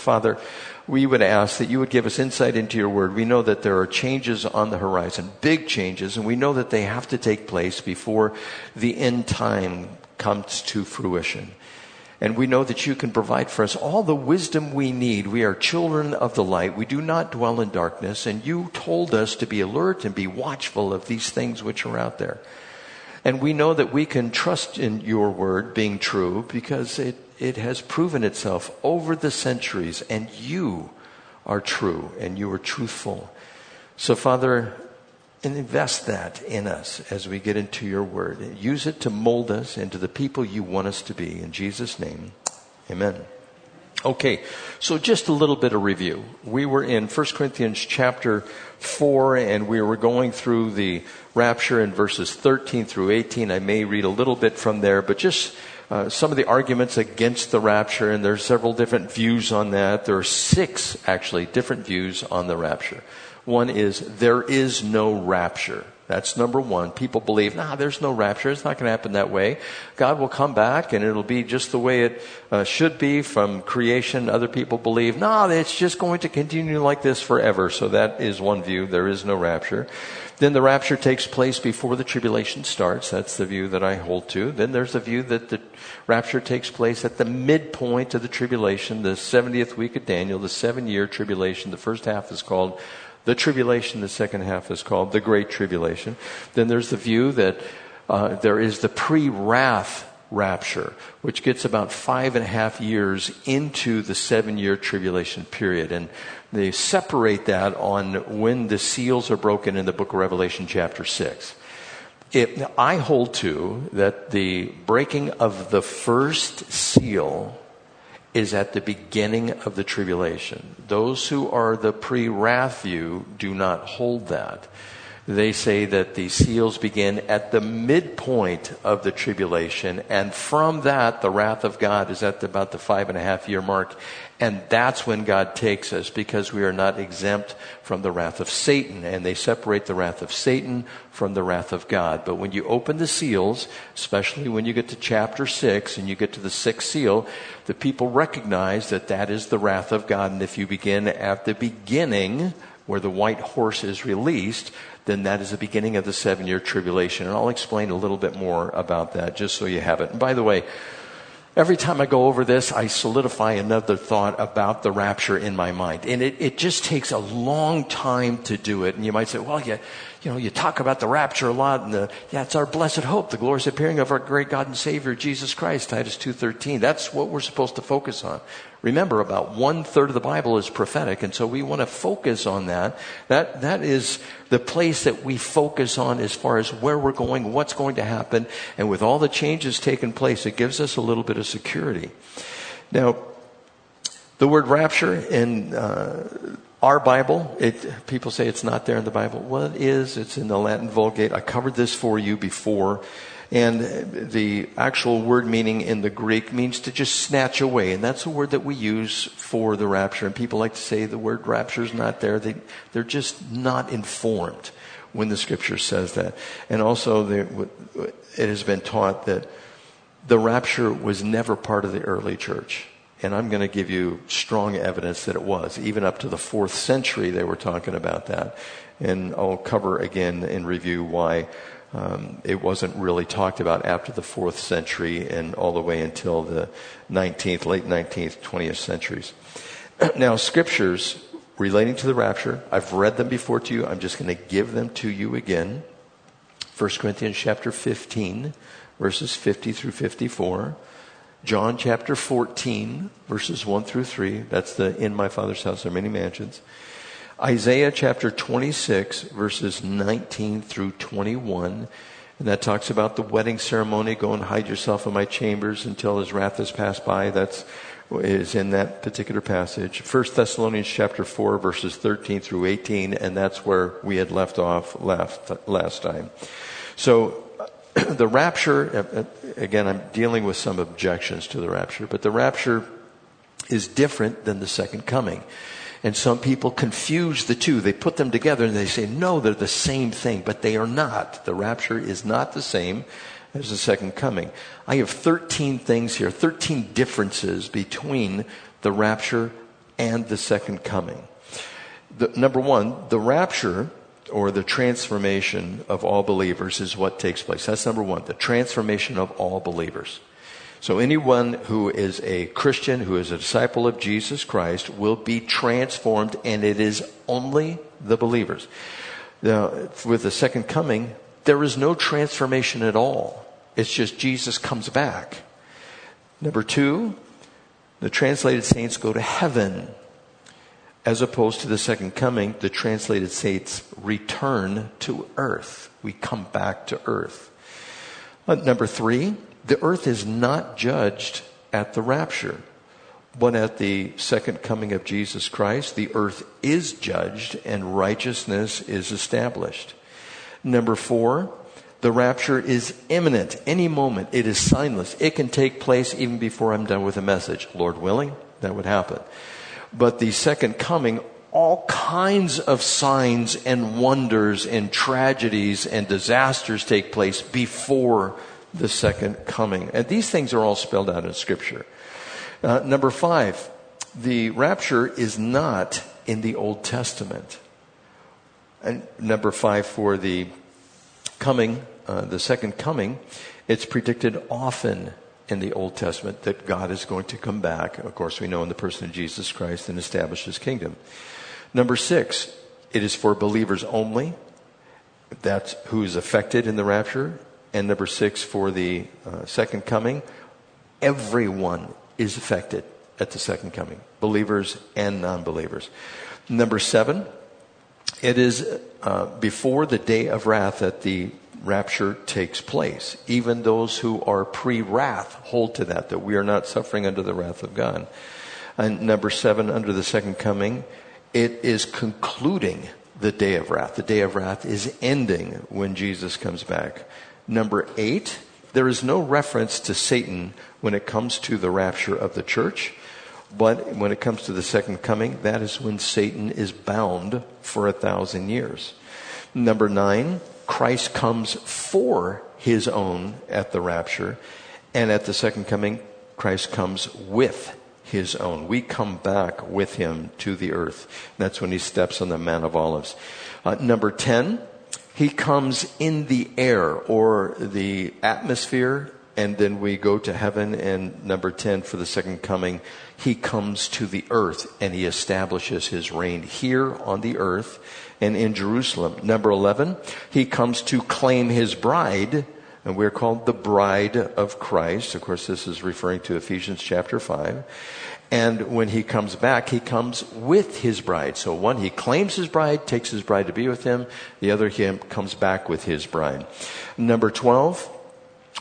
Father, we would ask that you would give us insight into your word. We know that there are changes on the horizon, big changes, and we know that they have to take place before the end time comes to fruition. And we know that you can provide for us all the wisdom we need. We are children of the light. We do not dwell in darkness. And you told us to be alert and be watchful of these things which are out there. And we know that we can trust in your word being true because it, it has proven itself over the centuries. And you are true and you are truthful. So, Father, invest that in us as we get into your word. Use it to mold us into the people you want us to be. In Jesus' name, amen. Okay, so just a little bit of review. We were in 1 Corinthians chapter 4, and we were going through the rapture in verses 13 through 18. I may read a little bit from there, but just uh, some of the arguments against the rapture, and there's several different views on that. There are six, actually, different views on the rapture. One is there is no rapture. That's number one. People believe, nah, there's no rapture. It's not going to happen that way. God will come back and it'll be just the way it uh, should be from creation. Other people believe, nah, it's just going to continue like this forever. So that is one view. There is no rapture. Then the rapture takes place before the tribulation starts. That's the view that I hold to. Then there's the view that the rapture takes place at the midpoint of the tribulation, the 70th week of Daniel, the seven year tribulation. The first half is called the tribulation, the second half is called the Great Tribulation. Then there's the view that uh, there is the pre wrath rapture, which gets about five and a half years into the seven year tribulation period. And they separate that on when the seals are broken in the book of Revelation, chapter 6. It, I hold to that the breaking of the first seal is at the beginning of the tribulation. Those who are the pre wrath view do not hold that. They say that the seals begin at the midpoint of the tribulation, and from that, the wrath of God is at about the five and a half year mark, and that's when God takes us because we are not exempt from the wrath of Satan. And they separate the wrath of Satan from the wrath of God. But when you open the seals, especially when you get to chapter six and you get to the sixth seal, the people recognize that that is the wrath of God. And if you begin at the beginning, where the white horse is released, then that is the beginning of the seven year tribulation. And I'll explain a little bit more about that just so you have it. And by the way, Every time I go over this, I solidify another thought about the rapture in my mind. And it, it just takes a long time to do it. And you might say, well, yeah, you know, you talk about the rapture a lot, and the, yeah, it's our blessed hope, the glorious appearing of our great God and Savior, Jesus Christ, Titus 2.13. That's what we're supposed to focus on. Remember, about one third of the Bible is prophetic, and so we want to focus on that. That, that is the place that we focus on as far as where we're going, what's going to happen, and with all the changes taking place, it gives us a little bit of security. Now, the word rapture in uh, our Bible, it, people say it's not there in the Bible. Well, it is. It's in the Latin Vulgate. I covered this for you before. And the actual word meaning in the Greek means to just snatch away. And that's a word that we use for the rapture. And people like to say the word rapture is not there. They, they're just not informed when the scripture says that. And also, it has been taught that the rapture was never part of the early church. And I'm going to give you strong evidence that it was. Even up to the fourth century, they were talking about that. And I'll cover again in review why um, it wasn't really talked about after the fourth century and all the way until the 19th, late 19th, 20th centuries. now, scriptures relating to the rapture, I've read them before to you. I'm just going to give them to you again. 1 Corinthians chapter 15, verses 50 through 54. John chapter 14, verses 1 through 3. That's the In My Father's House There Are Many Mansions. Isaiah chapter 26, verses 19 through 21. And that talks about the wedding ceremony. Go and hide yourself in my chambers until his wrath has passed by. That's is in that particular passage. First Thessalonians chapter 4 verses 13 through 18 and that's where we had left off last last time. So the rapture, uh, uh, again, I'm dealing with some objections to the rapture, but the rapture is different than the second coming. And some people confuse the two. They put them together and they say, no, they're the same thing, but they are not. The rapture is not the same as the second coming. I have 13 things here, 13 differences between the rapture and the second coming. The, number one, the rapture or the transformation of all believers is what takes place. That's number one, the transformation of all believers. So anyone who is a Christian, who is a disciple of Jesus Christ, will be transformed, and it is only the believers. Now, with the second coming, there is no transformation at all. It's just Jesus comes back. Number two, the translated saints go to heaven. As opposed to the second coming, the translated saints return to earth. We come back to earth. Uh, number three, the earth is not judged at the rapture, but at the second coming of Jesus Christ, the earth is judged and righteousness is established. Number four, the rapture is imminent. Any moment, it is signless. It can take place even before I'm done with the message. Lord willing, that would happen. But the second coming, all kinds of signs and wonders and tragedies and disasters take place before the second coming. And these things are all spelled out in Scripture. Uh, number five, the rapture is not in the Old Testament. And number five, for the coming, uh, the second coming, it's predicted often in the Old Testament that God is going to come back. Of course, we know in the person of Jesus Christ and establish his kingdom. Number six, it is for believers only. That's who is affected in the rapture. And number six, for the uh, second coming, everyone is affected at the second coming, believers and non believers. Number seven, it is uh, before the day of wrath that the rapture takes place. Even those who are pre wrath hold to that, that we are not suffering under the wrath of God. And number seven, under the second coming, it is concluding the day of wrath. The day of wrath is ending when Jesus comes back. Number eight, there is no reference to Satan when it comes to the rapture of the church. But when it comes to the second coming, that is when Satan is bound for a thousand years. Number nine, Christ comes for his own at the rapture. And at the second coming, Christ comes with his own. We come back with him to the earth. That's when he steps on the Mount of Olives. Uh, number 10, he comes in the air or the atmosphere, and then we go to heaven. And number 10, for the second coming, he comes to the earth and he establishes his reign here on the earth and in Jerusalem. Number 11, he comes to claim his bride, and we're called the bride of Christ. Of course, this is referring to Ephesians chapter 5. And when he comes back, he comes with his bride. So one, he claims his bride, takes his bride to be with him. The other, he comes back with his bride. Number 12,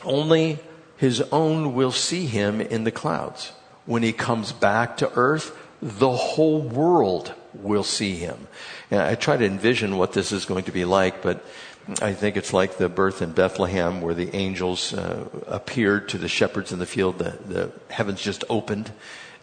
only his own will see him in the clouds. When he comes back to earth, the whole world will see him. And I try to envision what this is going to be like, but I think it's like the birth in Bethlehem where the angels uh, appeared to the shepherds in the field. The, the heavens just opened.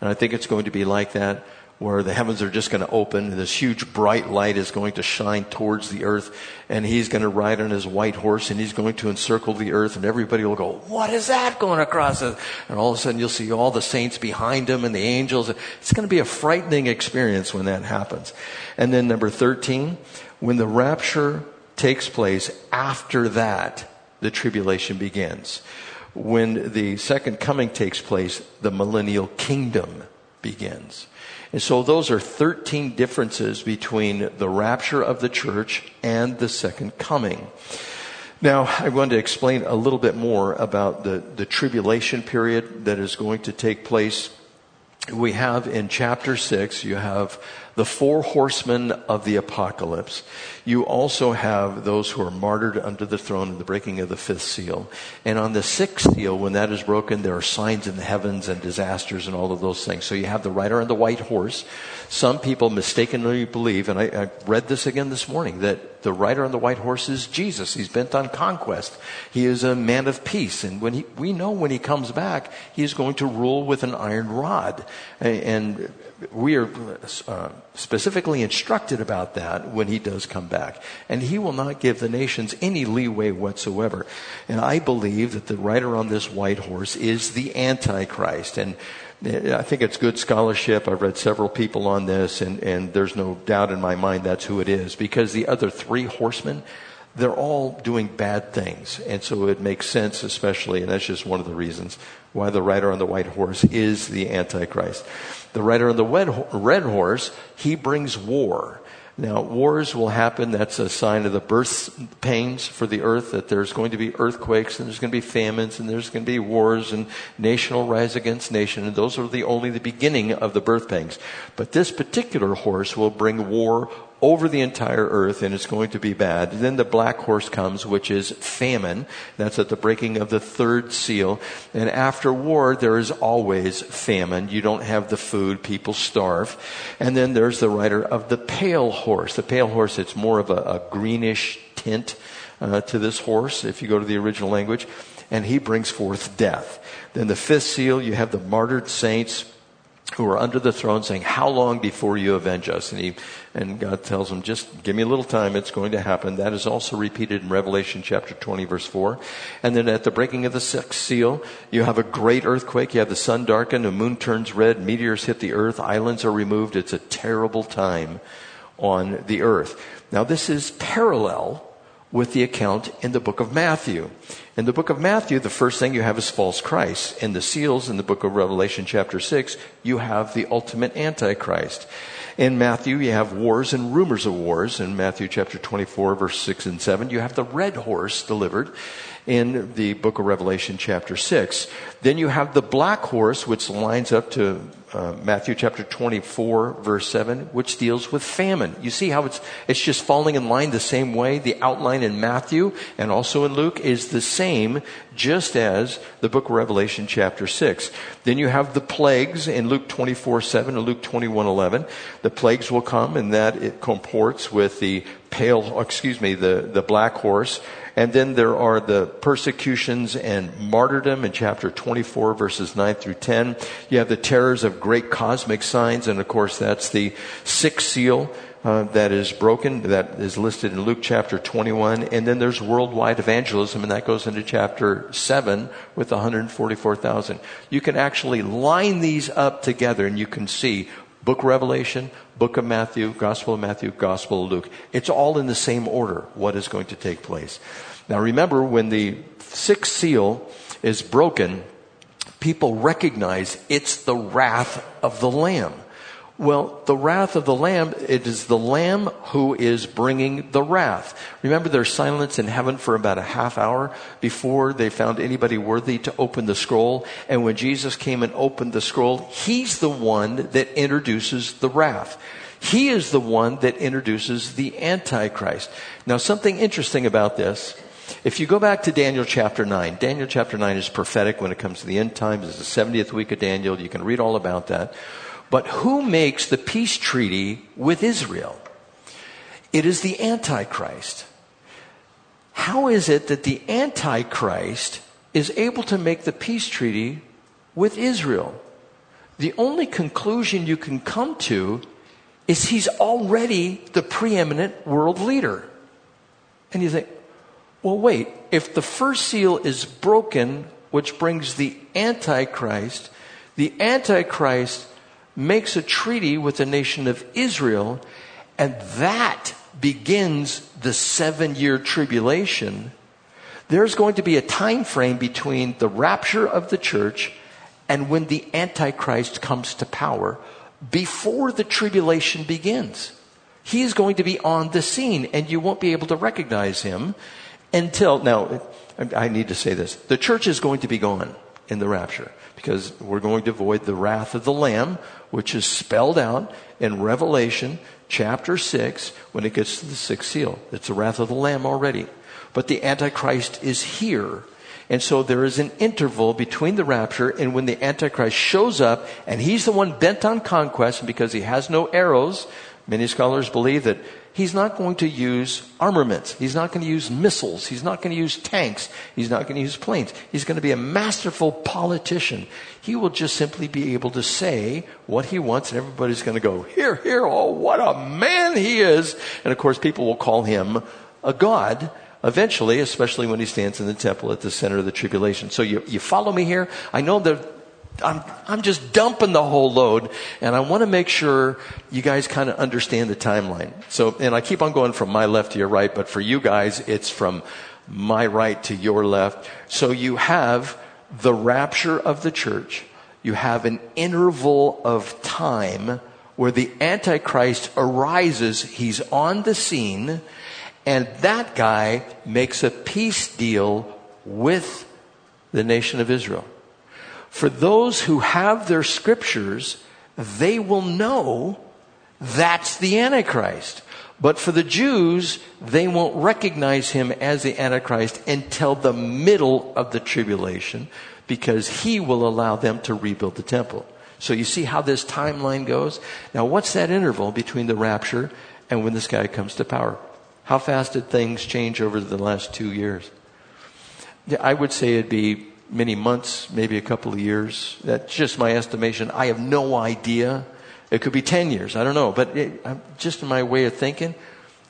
And I think it's going to be like that where the heavens are just going to open this huge bright light is going to shine towards the earth and he's going to ride on his white horse and he's going to encircle the earth and everybody will go, what is that going across it? And all of a sudden you'll see all the saints behind him and the angels. It's going to be a frightening experience when that happens. And then number 13, when the rapture takes place after that, the tribulation begins. When the second coming takes place, the millennial kingdom begins. And so those are 13 differences between the rapture of the church and the second coming. Now, I want to explain a little bit more about the, the tribulation period that is going to take place. We have in chapter 6, you have the four horsemen of the apocalypse. You also have those who are martyred under the throne in the breaking of the fifth seal. And on the sixth seal, when that is broken, there are signs in the heavens and disasters and all of those things. So you have the rider on the white horse. Some people mistakenly believe, and I, I read this again this morning, that the rider on the white horse is Jesus. He's bent on conquest. He is a man of peace. And when he, we know when he comes back, he is going to rule with an iron rod. And we are uh, specifically instructed about that when he does come back. And he will not give the nations any leeway whatsoever. And I believe that the rider on this white horse is the Antichrist. And I think it's good scholarship. I've read several people on this, and, and there's no doubt in my mind that's who it is. Because the other three horsemen, they're all doing bad things. And so it makes sense, especially, and that's just one of the reasons why the rider on the white horse is the Antichrist. The rider on the red horse, he brings war. Now, wars will happen. That's a sign of the birth pains for the earth, that there's going to be earthquakes and there's going to be famines and there's going to be wars and nation will rise against nation. And those are the only the beginning of the birth pangs. But this particular horse will bring war over the entire earth and it's going to be bad. Then the black horse comes, which is famine. That's at the breaking of the third seal. And after war, there is always famine. You don't have the food. People starve. And then there's the rider of the pale horse. The pale horse, it's more of a, a greenish tint uh, to this horse if you go to the original language. And he brings forth death. Then the fifth seal, you have the martyred saints who are under the throne saying, How long before you avenge us? And, he, and God tells them, Just give me a little time, it's going to happen. That is also repeated in Revelation chapter 20, verse 4. And then at the breaking of the sixth seal, you have a great earthquake. You have the sun darkened, the moon turns red, meteors hit the earth, islands are removed. It's a terrible time on the earth. Now, this is parallel with the account in the book of Matthew. In the book of Matthew, the first thing you have is false Christ. In the seals in the book of Revelation chapter 6, you have the ultimate Antichrist. In Matthew, you have wars and rumors of wars. In Matthew chapter 24, verse 6 and 7, you have the red horse delivered in the book of Revelation chapter 6. Then you have the black horse, which lines up to uh, Matthew chapter 24, verse 7, which deals with famine. You see how it's, it's just falling in line the same way. The outline in Matthew and also in Luke is the same, just as the book of Revelation chapter 6. Then you have the plagues in Luke 24, 7 and Luke 21, 11. The plagues will come and that it comports with the pale, excuse me, the, the black horse and then there are the persecutions and martyrdom in chapter 24, verses 9 through 10. You have the terrors of great cosmic signs, and of course, that's the sixth seal. Uh, that is broken, that is listed in Luke chapter 21. And then there's worldwide evangelism, and that goes into chapter 7 with 144,000. You can actually line these up together and you can see book Revelation, book of Matthew, Gospel of Matthew, Gospel of Luke. It's all in the same order, what is going to take place. Now remember, when the sixth seal is broken, people recognize it's the wrath of the Lamb. Well, the wrath of the Lamb, it is the Lamb who is bringing the wrath. Remember there's silence in heaven for about a half hour before they found anybody worthy to open the scroll. And when Jesus came and opened the scroll, He's the one that introduces the wrath. He is the one that introduces the Antichrist. Now something interesting about this if you go back to Daniel chapter 9, Daniel chapter 9 is prophetic when it comes to the end times. It's the 70th week of Daniel. You can read all about that. But who makes the peace treaty with Israel? It is the Antichrist. How is it that the Antichrist is able to make the peace treaty with Israel? The only conclusion you can come to is he's already the preeminent world leader. And you think, well, wait, if the first seal is broken, which brings the Antichrist, the Antichrist makes a treaty with the nation of Israel, and that begins the seven year tribulation. There's going to be a time frame between the rapture of the church and when the Antichrist comes to power before the tribulation begins. He is going to be on the scene and you won't be able to recognize him until, now, I need to say this. The church is going to be gone in the rapture because we're going to avoid the wrath of the Lamb, which is spelled out in Revelation chapter 6 when it gets to the sixth seal. It's the wrath of the Lamb already. But the Antichrist is here. And so there is an interval between the rapture and when the Antichrist shows up and he's the one bent on conquest because he has no arrows. Many scholars believe that he's not going to use armaments. He's not going to use missiles. He's not going to use tanks. He's not going to use planes. He's going to be a masterful politician. He will just simply be able to say what he wants and everybody's going to go, here, here, oh, what a man he is. And of course, people will call him a god eventually, especially when he stands in the temple at the center of the tribulation. So you, you follow me here? I know that I'm, I'm just dumping the whole load and I want to make sure you guys kind of understand the timeline. So, and I keep on going from my left to your right, but for you guys, it's from my right to your left. So you have the rapture of the church. You have an interval of time where the Antichrist arises. He's on the scene and that guy makes a peace deal with the nation of Israel. For those who have their scriptures, they will know that's the Antichrist. But for the Jews, they won't recognize him as the Antichrist until the middle of the tribulation because he will allow them to rebuild the temple. So you see how this timeline goes? Now, what's that interval between the rapture and when this guy comes to power? How fast did things change over the last two years? I would say it'd be many months, maybe a couple of years. That's just my estimation. I have no idea. It could be 10 years. I don't know. But it, just in my way of thinking,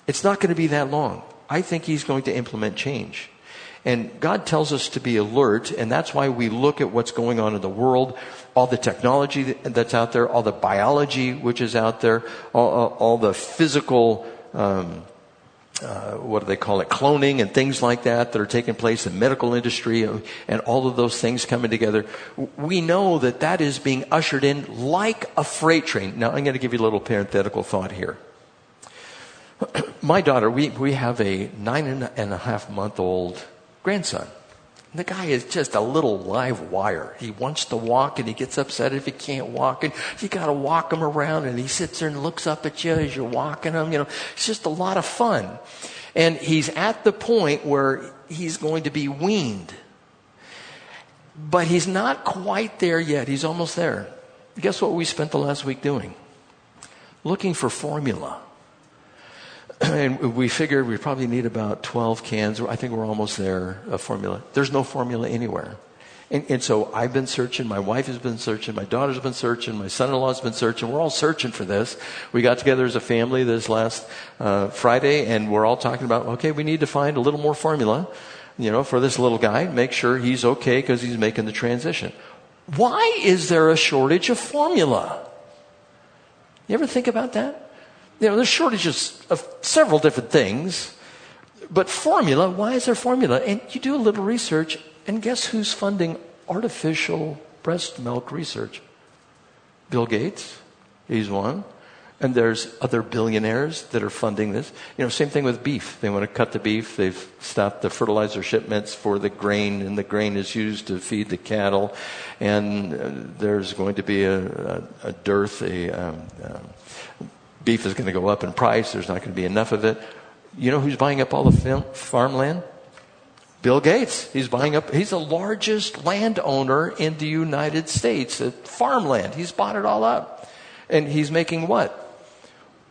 it's not going to be that long. I think he's going to implement change. And God tells us to be alert, and that's why we look at what's going on in the world, all the technology that's out there, all the biology which is out there, all, all the physical um, uh, what do they call it, cloning and things like that that are taking place in medical industry and all of those things coming together. We know that that is being ushered in like a freight train. Now, I'm going to give you a little parenthetical thought here. My daughter, we, we have a nine and a half month old grandson. The guy is just a little live wire. He wants to walk and he gets upset if he can't walk and you gotta walk him around and he sits there and looks up at you as you're walking him. You know, it's just a lot of fun. And he's at the point where he's going to be weaned. But he's not quite there yet. He's almost there. Guess what we spent the last week doing? Looking for formula. and we figured we probably need about 12 cans. I think we're almost there formula. There's no formula anywhere. And, and, so I've been searching, my wife has been searching, my daughter's been searching, my son-in-law's been searching. We're all searching for this. We got together as a family this last uh, Friday, and we're all talking about, okay, we need to find a little more formula, you know, for this little guy. Make sure he's okay because he's making the transition. Why is there a shortage of formula? You ever think about that? You know, there's shortages of several different things, but formula, why is there formula? And you do a little research, and guess who's funding artificial breast milk research? Bill Gates, he's one. And there's other billionaires that are funding this. You know, same thing with beef. They want to cut the beef. They've stopped the fertilizer shipments for the grain, and the grain is used to feed the cattle. And uh, there's going to be a, a, a dearth, a, um, um, beef is going to go up in price. There's not going to be enough of it. You know who's buying up all the farmland? Bill Gates. He's buying up, he's the largest landowner in the United States, farmland. He's bought it all up. And he's making what?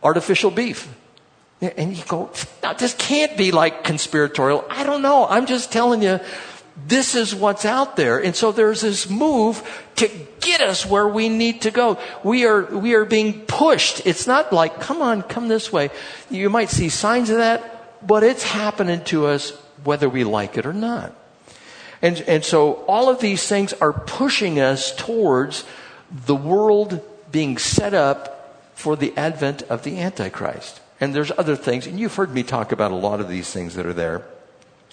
Artificial beef. And you go, now this can't be like conspiratorial. I don't know. I'm just telling you, this is what's out there. And so there's this move to get us where we need to go. We are, we are being pushed. It's not like, come on, come this way. You might see signs of that, but it's happening to us whether we like it or not. And, and so all of these things are pushing us towards the world being set up for the advent of the Antichrist. And there's other things, and you've heard me talk about a lot of these things that are there.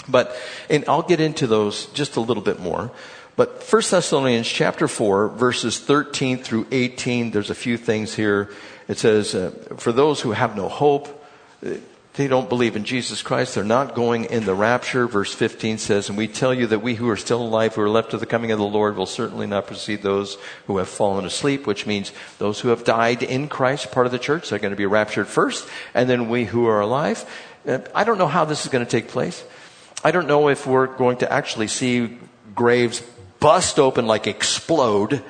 But, and I'll get into those just a little bit more. But 1 Thessalonians chapter 4, verses 13 through 18, there's a few things here. It says, uh, for those who have no hope, uh, they don't believe in Jesus Christ. They're not going in the rapture. Verse 15 says, And we tell you that we who are still alive, who are left to the coming of the Lord, will certainly not precede those who have fallen asleep, which means those who have died in Christ, part of the church, they're going to be raptured first. And then we who are alive. Uh, I don't know how this is going to take place. I don't know if we're going to actually see graves bust open, like explode,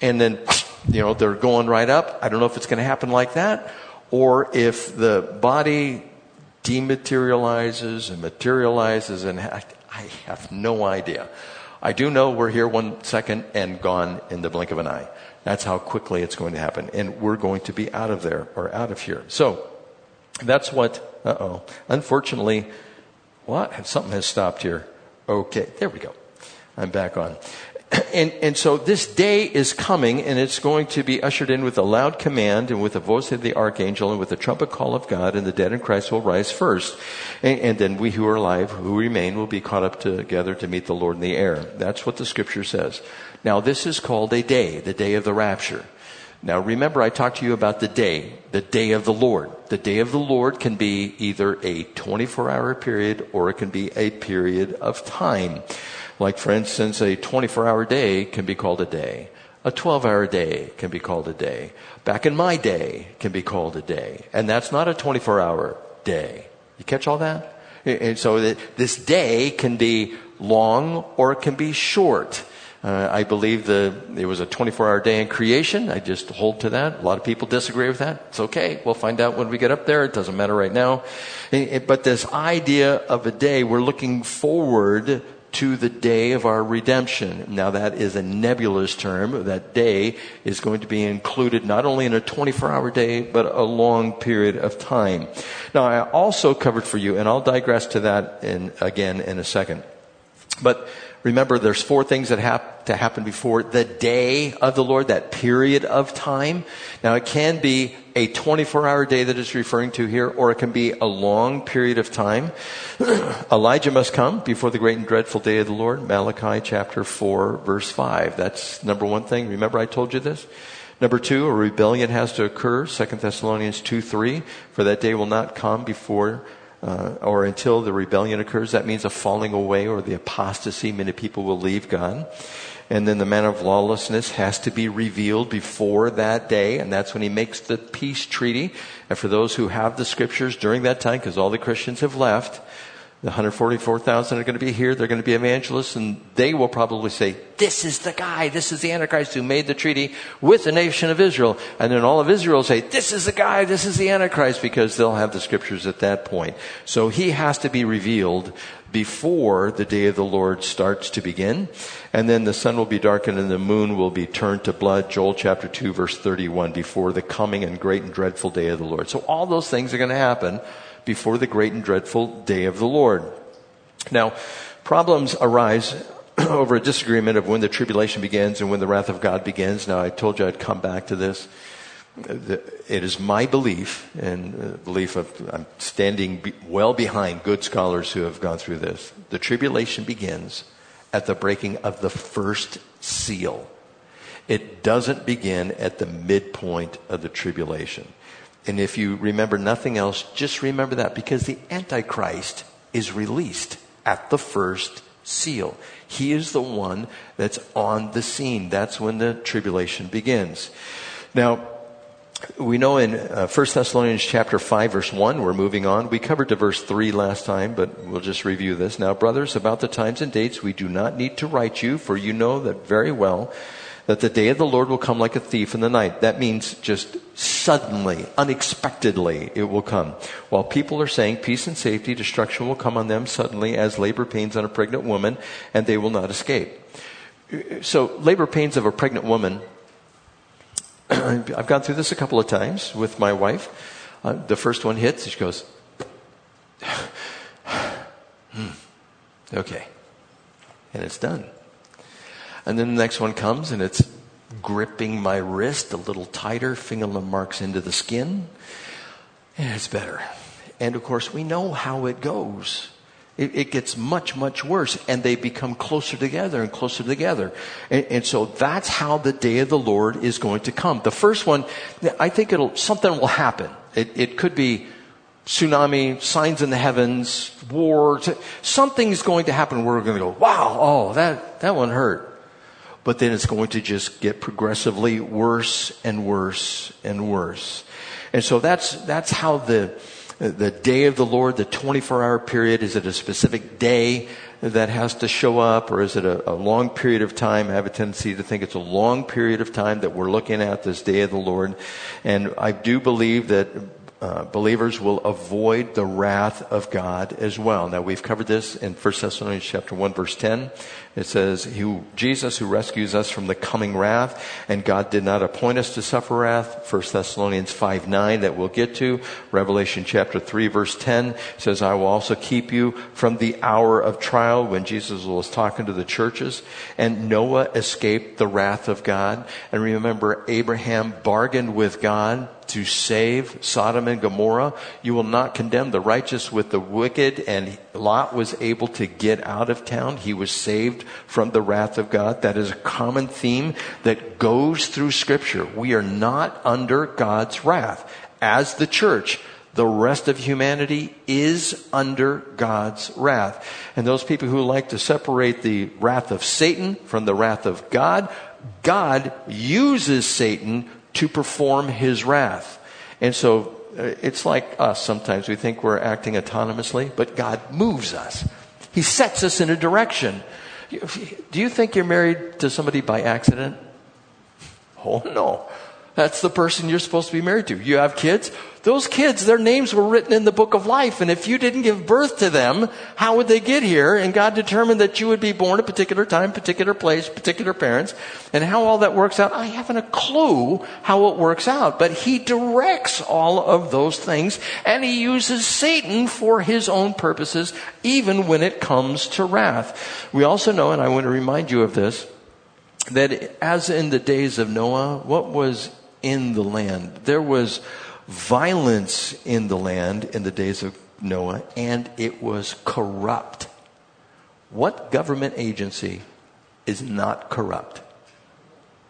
and then, you know, they're going right up. I don't know if it's going to happen like that, or if the body dematerializes and materializes, and I, I have no idea. I do know we're here one second and gone in the blink of an eye. That's how quickly it's going to happen. And we're going to be out of there or out of here. So, that's what, uh oh. Unfortunately, what? Something has stopped here. Okay, there we go. I'm back on. and, and so this day is coming and it's going to be ushered in with a loud command and with the voice of the archangel and with the trumpet call of God and the dead in Christ will rise first. And, and then we who are alive, who remain, will be caught up together to meet the Lord in the air. That's what the scripture says. Now this is called a day, the day of the rapture. Now remember I talked to you about the day, the day of the Lord. The day of the Lord can be either a 24 hour period or it can be a period of time. Like, for instance, a 24 hour day can be called a day. A 12 hour day can be called a day. Back in my day can be called a day. And that's not a 24 hour day. You catch all that? And so this day can be long or it can be short. Uh, I believe the, it was a 24 hour day in creation. I just hold to that. A lot of people disagree with that. It's okay. We'll find out when we get up there. It doesn't matter right now. But this idea of a day, we're looking forward to the day of our redemption. Now that is a nebulous term. That day is going to be included not only in a 24 hour day, but a long period of time. Now I also covered for you, and I'll digress to that in, again in a second. But remember, there's four things that have to happen before the day of the Lord, that period of time. Now, it can be a 24 hour day that is referring to here, or it can be a long period of time. Elijah must come before the great and dreadful day of the Lord. Malachi chapter 4, verse 5. That's number one thing. Remember, I told you this? Number two, a rebellion has to occur. 2 Thessalonians 2 3. For that day will not come before uh, or until the rebellion occurs. That means a falling away or the apostasy. Many people will leave God. And then the man of lawlessness has to be revealed before that day, and that's when he makes the peace treaty. And for those who have the scriptures during that time, because all the Christians have left, the 144,000 are going to be here. They're going to be evangelists, and they will probably say, This is the guy. This is the Antichrist who made the treaty with the nation of Israel. And then all of Israel will say, This is the guy. This is the Antichrist, because they'll have the scriptures at that point. So he has to be revealed before the day of the Lord starts to begin. And then the sun will be darkened and the moon will be turned to blood. Joel chapter 2 verse 31 before the coming and great and dreadful day of the Lord. So all those things are going to happen before the great and dreadful day of the Lord. Now, problems arise over a disagreement of when the tribulation begins and when the wrath of God begins. Now, I told you I'd come back to this. It is my belief and uh, belief of I'm standing well behind good scholars who have gone through this. The tribulation begins at the breaking of the first seal. It doesn't begin at the midpoint of the tribulation. And if you remember nothing else, just remember that because the Antichrist is released at the first seal. He is the one that's on the scene. That's when the tribulation begins. Now, we know in uh, 1 Thessalonians chapter 5 verse 1, we're moving on. We covered to verse 3 last time, but we'll just review this. Now, brothers, about the times and dates, we do not need to write you, for you know that very well that the day of the Lord will come like a thief in the night. That means just suddenly, unexpectedly, it will come. While people are saying peace and safety, destruction will come on them suddenly as labor pains on a pregnant woman, and they will not escape. So, labor pains of a pregnant woman, I've gone through this a couple of times with my wife. Uh, the first one hits, she goes, hmm, okay. And it's done. And then the next one comes and it's gripping my wrist a little tighter, fingernail marks into the skin, and it's better. And of course, we know how it goes. It, it, gets much, much worse, and they become closer together and closer together. And, and, so that's how the day of the Lord is going to come. The first one, I think it'll, something will happen. It, it could be tsunami, signs in the heavens, war, something's going to happen we're going to go, wow, oh, that, that one hurt but then it's going to just get progressively worse and worse and worse. And so that's, that's how the, the day of the Lord, the 24 hour period, is it a specific day that has to show up or is it a, a, long period of time? I have a tendency to think it's a long period of time that we're looking at this day of the Lord. And I do believe that uh, believers will avoid the wrath of God as well. Now we've covered this in 1 Thessalonians chapter 1 verse 10. It says, Jesus who rescues us from the coming wrath, and God did not appoint us to suffer wrath. 1 Thessalonians 5 9 that we'll get to. Revelation chapter 3 verse 10 says, I will also keep you from the hour of trial when Jesus was talking to the churches. And Noah escaped the wrath of God. And remember, Abraham bargained with God to save Sodom and Gomorrah. You will not condemn the righteous with the wicked. And Lot was able to get out of town. He was saved from the wrath of God. That is a common theme that goes through scripture. We are not under God's wrath. As the church, the rest of humanity is under God's wrath. And those people who like to separate the wrath of Satan from the wrath of God, God uses Satan to perform his wrath. And so uh, it's like us sometimes. We think we're acting autonomously, but God moves us. He sets us in a direction. Do you think you're married to somebody by accident? Oh no. That's the person you're supposed to be married to. You have kids? Those kids, their names were written in the book of life. And if you didn't give birth to them, how would they get here? And God determined that you would be born a particular time, particular place, particular parents. And how all that works out, I haven't a clue how it works out. But He directs all of those things and He uses Satan for His own purposes, even when it comes to wrath. We also know, and I want to remind you of this, that as in the days of Noah, what was in the land. There was violence in the land in the days of Noah, and it was corrupt. What government agency is not corrupt?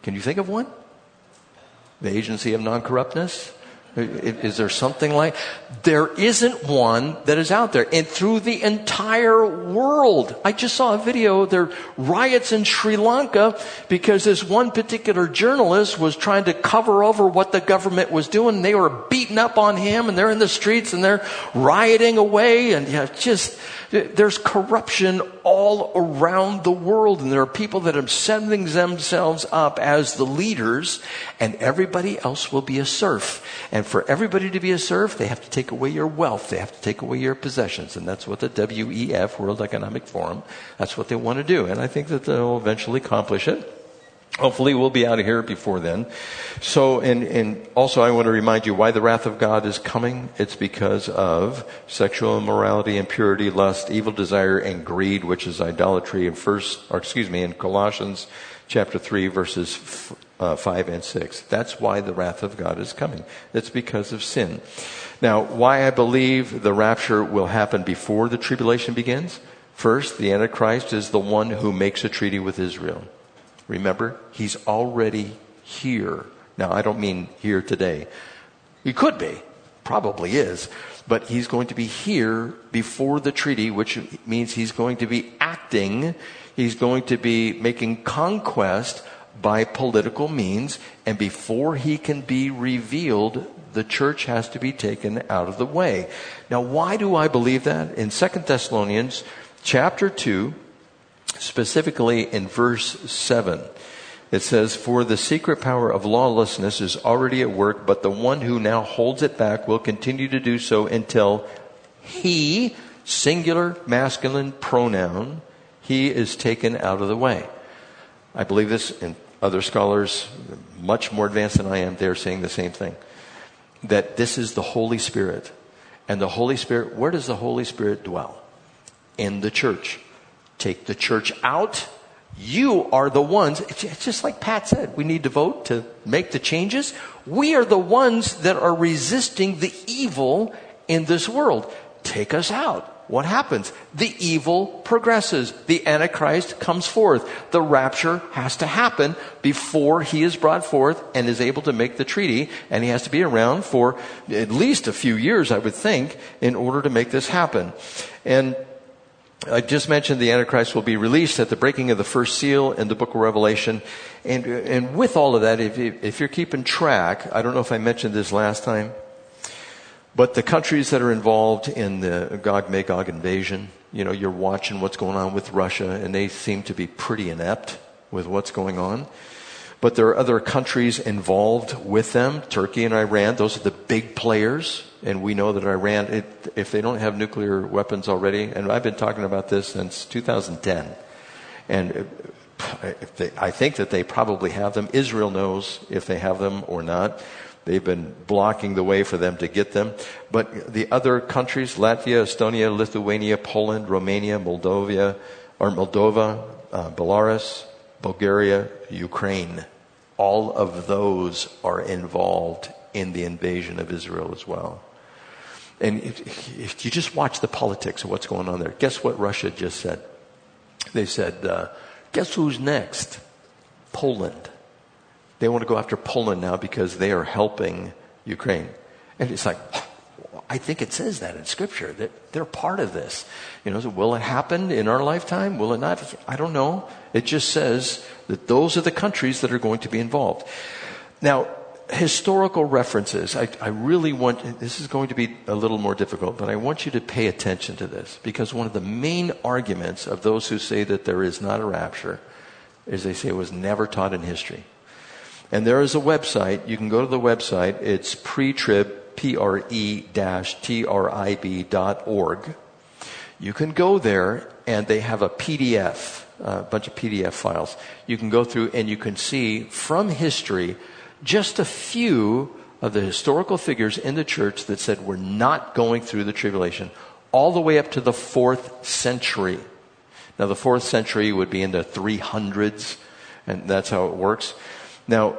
Can you think of one? The agency of non corruptness? Is there something like? There isn't one that is out there. And through the entire world. I just saw a video. There are riots in Sri Lanka because this one particular journalist was trying to cover over what the government was doing. They were beating up on him and they're in the streets and they're rioting away and yeah, just, there's corruption all around the world, and there are people that are setting themselves up as the leaders, and everybody else will be a serf. And for everybody to be a serf, they have to take away your wealth, they have to take away your possessions, and that's what the WEF, World Economic Forum, that's what they want to do. And I think that they'll eventually accomplish it. Hopefully we'll be out of here before then. So, and, and also I want to remind you why the wrath of God is coming. It's because of sexual immorality, impurity, lust, evil desire, and greed, which is idolatry in first, or excuse me, in Colossians chapter 3 verses f- uh, 5 and 6. That's why the wrath of God is coming. It's because of sin. Now, why I believe the rapture will happen before the tribulation begins? First, the Antichrist is the one who makes a treaty with Israel. Remember, he's already here. Now, I don't mean here today. He could be, probably is, but he's going to be here before the treaty, which means he's going to be acting, he's going to be making conquest by political means, and before he can be revealed, the church has to be taken out of the way. Now, why do I believe that? In 2 Thessalonians chapter 2, specifically in verse 7. It says, For the secret power of lawlessness is already at work, but the one who now holds it back will continue to do so until he, singular masculine pronoun, he is taken out of the way. I believe this, and other scholars, much more advanced than I am, they're saying the same thing. That this is the Holy Spirit. And the Holy Spirit, where does the Holy Spirit dwell? In the church take the church out. You are the ones, it's just like Pat said, we need to vote to make the changes. We are the ones that are resisting the evil in this world. Take us out. What happens? The evil progresses. The Antichrist comes forth. The rapture has to happen before he is brought forth and is able to make the treaty. And he has to be around for at least a few years, I would think, in order to make this happen. And I just mentioned the Antichrist will be released at the breaking of the first seal in the book of Revelation. And, and with all of that, if, if you're keeping track, I don't know if I mentioned this last time, but the countries that are involved in the Gog Magog invasion, you know, you're watching what's going on with Russia, and they seem to be pretty inept with what's going on. But there are other countries involved with them. Turkey and Iran, those are the big players. And we know that Iran, it, if they don't have nuclear weapons already, and I've been talking about this since 2010. And they, I think that they probably have them. Israel knows if they have them or not. They've been blocking the way for them to get them. But the other countries, Latvia, Estonia, Lithuania, Poland, Romania, Moldova, or Moldova, uh, Belarus, Bulgaria, Ukraine, all of those are involved in the invasion of Israel as well. And if, if you just watch the politics of what's going on there, guess what Russia just said? They said, uh, guess who's next? Poland. They want to go after Poland now because they are helping Ukraine. And it's like, I think it says that in Scripture that they're part of this. You know, so will it happen in our lifetime? Will it not? I don't know. It just says that those are the countries that are going to be involved. Now, historical references. I, I really want. This is going to be a little more difficult, but I want you to pay attention to this because one of the main arguments of those who say that there is not a rapture is they say it was never taught in history. And there is a website. You can go to the website. It's pre-trib pre-trib dot org. You can go there and they have a PDF, a bunch of PDF files. You can go through and you can see from history just a few of the historical figures in the church that said we're not going through the tribulation all the way up to the fourth century. Now the fourth century would be in the 300s and that's how it works. Now,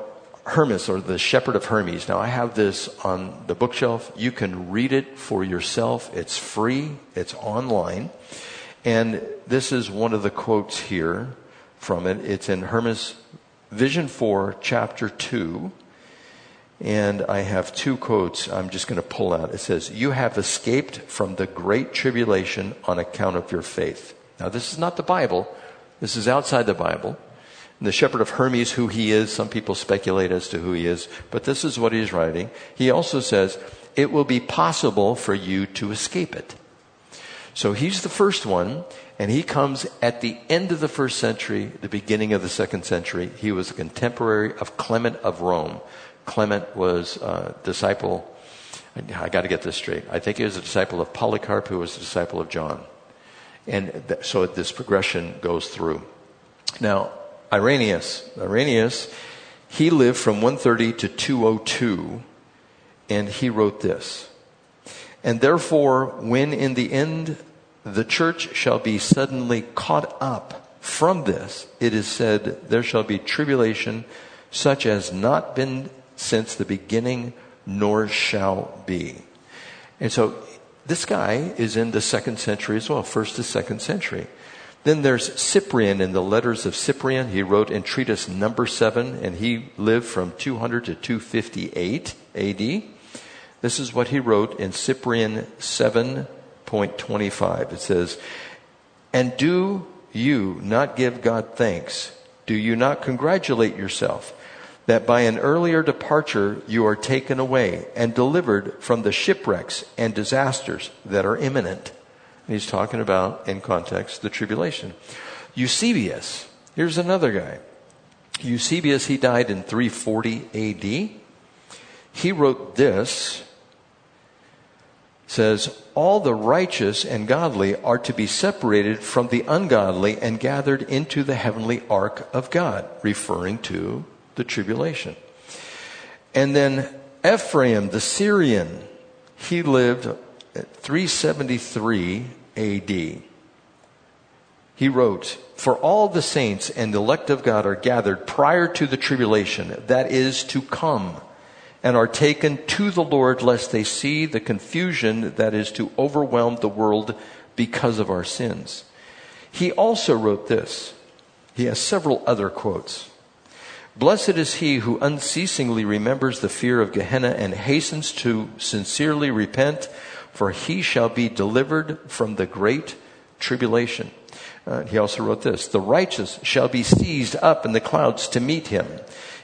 Hermas or the Shepherd of Hermas. Now I have this on the bookshelf. You can read it for yourself. It's free. It's online. And this is one of the quotes here from it. It's in Hermas Vision 4, chapter 2. And I have two quotes I'm just going to pull out. It says, You have escaped from the great tribulation on account of your faith. Now, this is not the Bible. This is outside the Bible the shepherd of Hermas, who he is, some people speculate as to who he is, but this is what he's writing. He also says, it will be possible for you to escape it. So he's the first one, and he comes at the end of the first century, the beginning of the second century. He was a contemporary of Clement of Rome. Clement was a disciple, I got to get this straight. I think he was a disciple of Polycarp, who was a disciple of John. And so this progression goes through. Now, Irenaeus. Irenaeus, he lived from 130 to 202, and he wrote this. And therefore, when in the end the church shall be suddenly caught up from this, it is said, there shall be tribulation such as not been since the beginning, nor shall be. And so this guy is in the second century as well, first to second century. Then there's Cyprian in the letters of Cyprian. He wrote in treatise number seven, and he lived from 200 to 258 AD. This is what he wrote in Cyprian 7.25. It says, And do you not give God thanks? Do you not congratulate yourself that by an earlier departure you are taken away and delivered from the shipwrecks and disasters that are imminent? He's talking about, in context, the tribulation. Eusebius, here's another guy. Eusebius, he died in 340 AD. He wrote this says, All the righteous and godly are to be separated from the ungodly and gathered into the heavenly ark of God, referring to the tribulation. And then Ephraim the Syrian, he lived at 373 AD. He wrote, For all the saints and the elect of God are gathered prior to the tribulation that is to come, and are taken to the Lord lest they see the confusion that is to overwhelm the world because of our sins. He also wrote this. He has several other quotes. Blessed is he who unceasingly remembers the fear of Gehenna and hastens to sincerely repent for he shall be delivered from the great tribulation. Uh, he also wrote this The righteous shall be seized up in the clouds to meet him.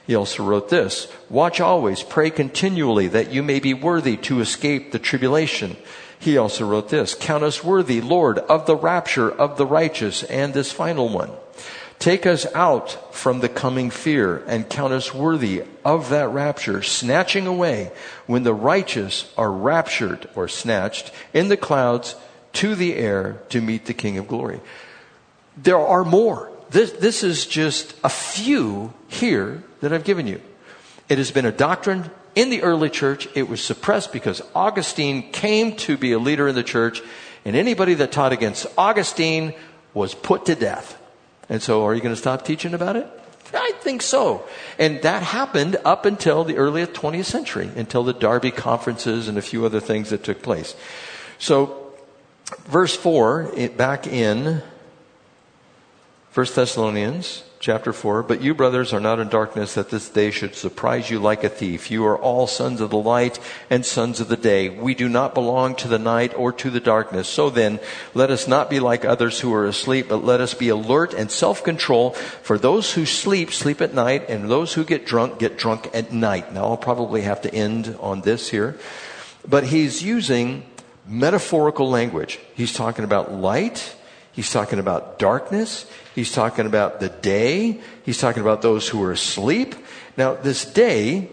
He also wrote this Watch always, pray continually, that you may be worthy to escape the tribulation. He also wrote this Count us worthy, Lord, of the rapture of the righteous, and this final one Take us out from the coming fear and count us worthy of that rapture, snatching away when the righteous are raptured or snatched in the clouds to the air to meet the King of glory. There are more. This, this is just a few here that I've given you. It has been a doctrine in the early church. It was suppressed because Augustine came to be a leader in the church, and anybody that taught against Augustine was put to death. And so, are you going to stop teaching about it? I think so. And that happened up until the early 20th century, until the Darby conferences and a few other things that took place. So, verse 4, back in 1 Thessalonians chapter 4. But you, brothers, are not in darkness that this day should surprise you like a thief. You are all sons of the light and sons of the day. We do not belong to the night or to the darkness. So then, let us not be like others who are asleep, but let us be alert and self-control. For those who sleep, sleep at night, and those who get drunk, get drunk at night. Now, I'll probably have to end on this here. But he's using metaphorical language. He's talking about light. He's talking about darkness. He's talking about the day. He's talking about those who are asleep. Now, this day,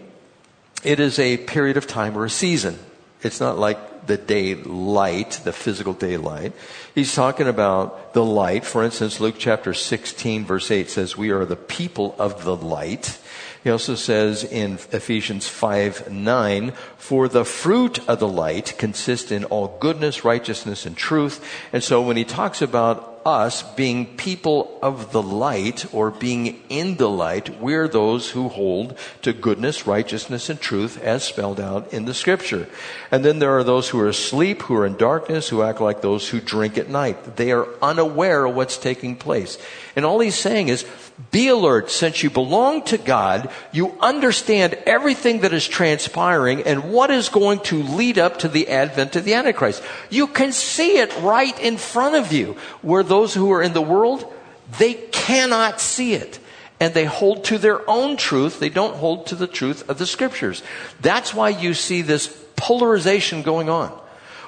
it is a period of time or a season. It's not like the daylight, the physical daylight. He's talking about the light. For instance, Luke chapter 16 verse 8 says, we are the people of the light. He also says in Ephesians 5 9, for the fruit of the light consists in all goodness, righteousness, and truth. And so when he talks about us being people of the light or being in the light, we're those who hold to goodness, righteousness, and truth as spelled out in the scripture. And then there are those who are asleep, who are in darkness, who act like those who drink at night. They are unaware of what's taking place. And all he's saying is, be alert since you belong to God. You understand everything that is transpiring and what is going to lead up to the advent of the Antichrist. You can see it right in front of you where those who are in the world, they cannot see it. And they hold to their own truth. They don't hold to the truth of the scriptures. That's why you see this polarization going on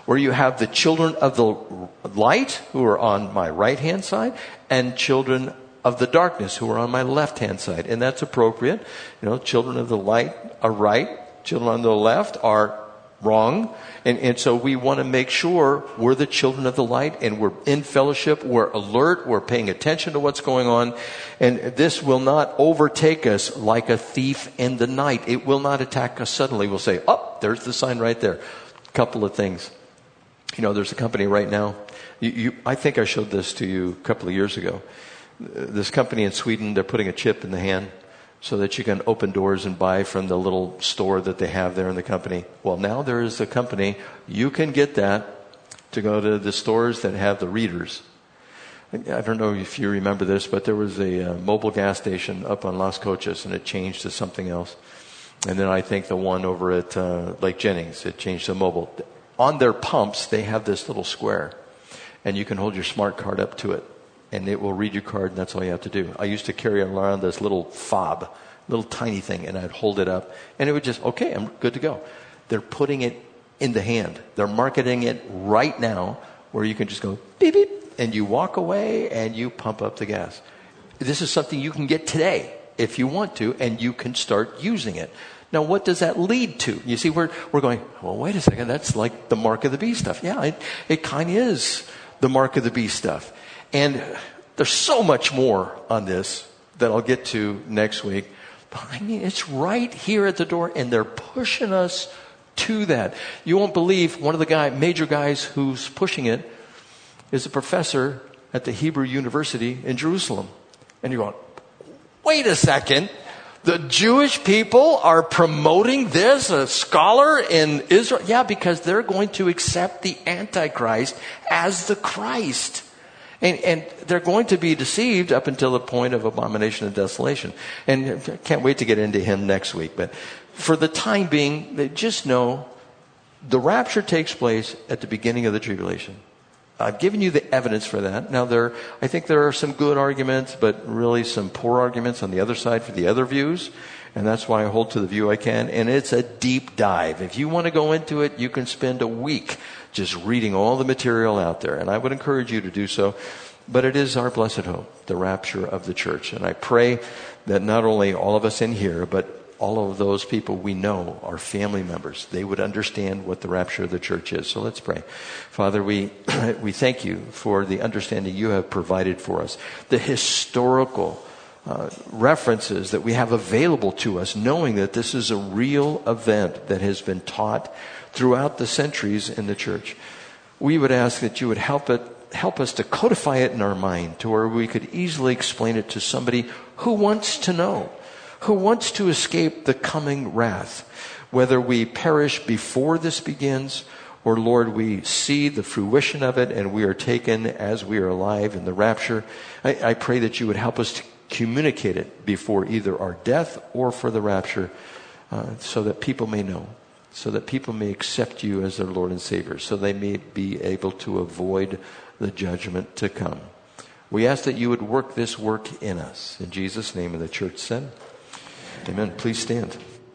where you have the children of the light who are on my right hand side and children of the darkness who are on my left hand side. And that's appropriate. You know, children of the light are right, children on the left are wrong. And, and so we want to make sure we're the children of the light and we're in fellowship, we're alert, we're paying attention to what's going on. And this will not overtake us like a thief in the night. It will not attack us suddenly. We'll say, oh, there's the sign right there. A couple of things. You know, there's a company right now. You, you, I think I showed this to you a couple of years ago this company in Sweden, they're putting a chip in the hand so that you can open doors and buy from the little store that they have there in the company. Well, now there is a company, you can get that to go to the stores that have the readers. I don't know if you remember this, but there was a uh, Mobil gas station up on Los Coches and it changed to something else. And then I think the one over at uh, Lake Jennings, it changed to Mobil. On their pumps, they have this little square and you can hold your smart card up to it and it will read your card, and that's all you have to do. I used to carry around this little fob, little tiny thing, and I'd hold it up, and it would just, okay, I'm good to go. They're putting it in the hand. They're marketing it right now where you can just go beep, beep, and you walk away and you pump up the gas. This is something you can get today if you want to, and you can start using it. Now, what does that lead to? You see, we're, we're going, well, wait a second, that's like the mark of the beast stuff. Yeah, it, it kind of is the mark of the beast stuff. And there's so much more on this that I'll get to next week. But I mean, it's right here at the door, and they're pushing us to that. You won't believe one of the guy, major guys who's pushing it is a professor at the Hebrew University in Jerusalem. And you're going, wait a second. The Jewish people are promoting this, a scholar in Israel? Yeah, because they're going to accept the Antichrist as the Christ. And, and, they're going to be deceived up until the point of abomination and desolation. And can't wait to get into him next week. But for the time being, just know the rapture takes place at the beginning of the tribulation. I've given you the evidence for that. Now there, I think there are some good arguments, but really some poor arguments on the other side for the other views. And that's why I hold to the view I can. And it's a deep dive. If you want to go into it, you can spend a week just reading all the material out there. And I would encourage you to do so. but it is our blessed hope, the rapture of the church. And I pray that not only all of us in here, but all of those people we know, our family members, they would understand what the rapture of the church is. So let's pray. Father, we, we thank you for the understanding you have provided for us, the historical uh, references that we have available to us, knowing that this is a real event that has been taught throughout the centuries in the church. We would ask that you would help it, help us to codify it in our mind to where we could easily explain it to somebody who wants to know who wants to escape the coming wrath. Whether we perish before this begins, or Lord, we see the fruition of it and we are taken as we are alive in the rapture, I, I pray that you would help us to communicate it before either our death or for the rapture, uh, so that people may know, so that people may accept you as their Lord and Savior, so they may be able to avoid the judgment to come. We ask that you would work this work in us. In Jesus' name, and the church said, Amen. Please stand.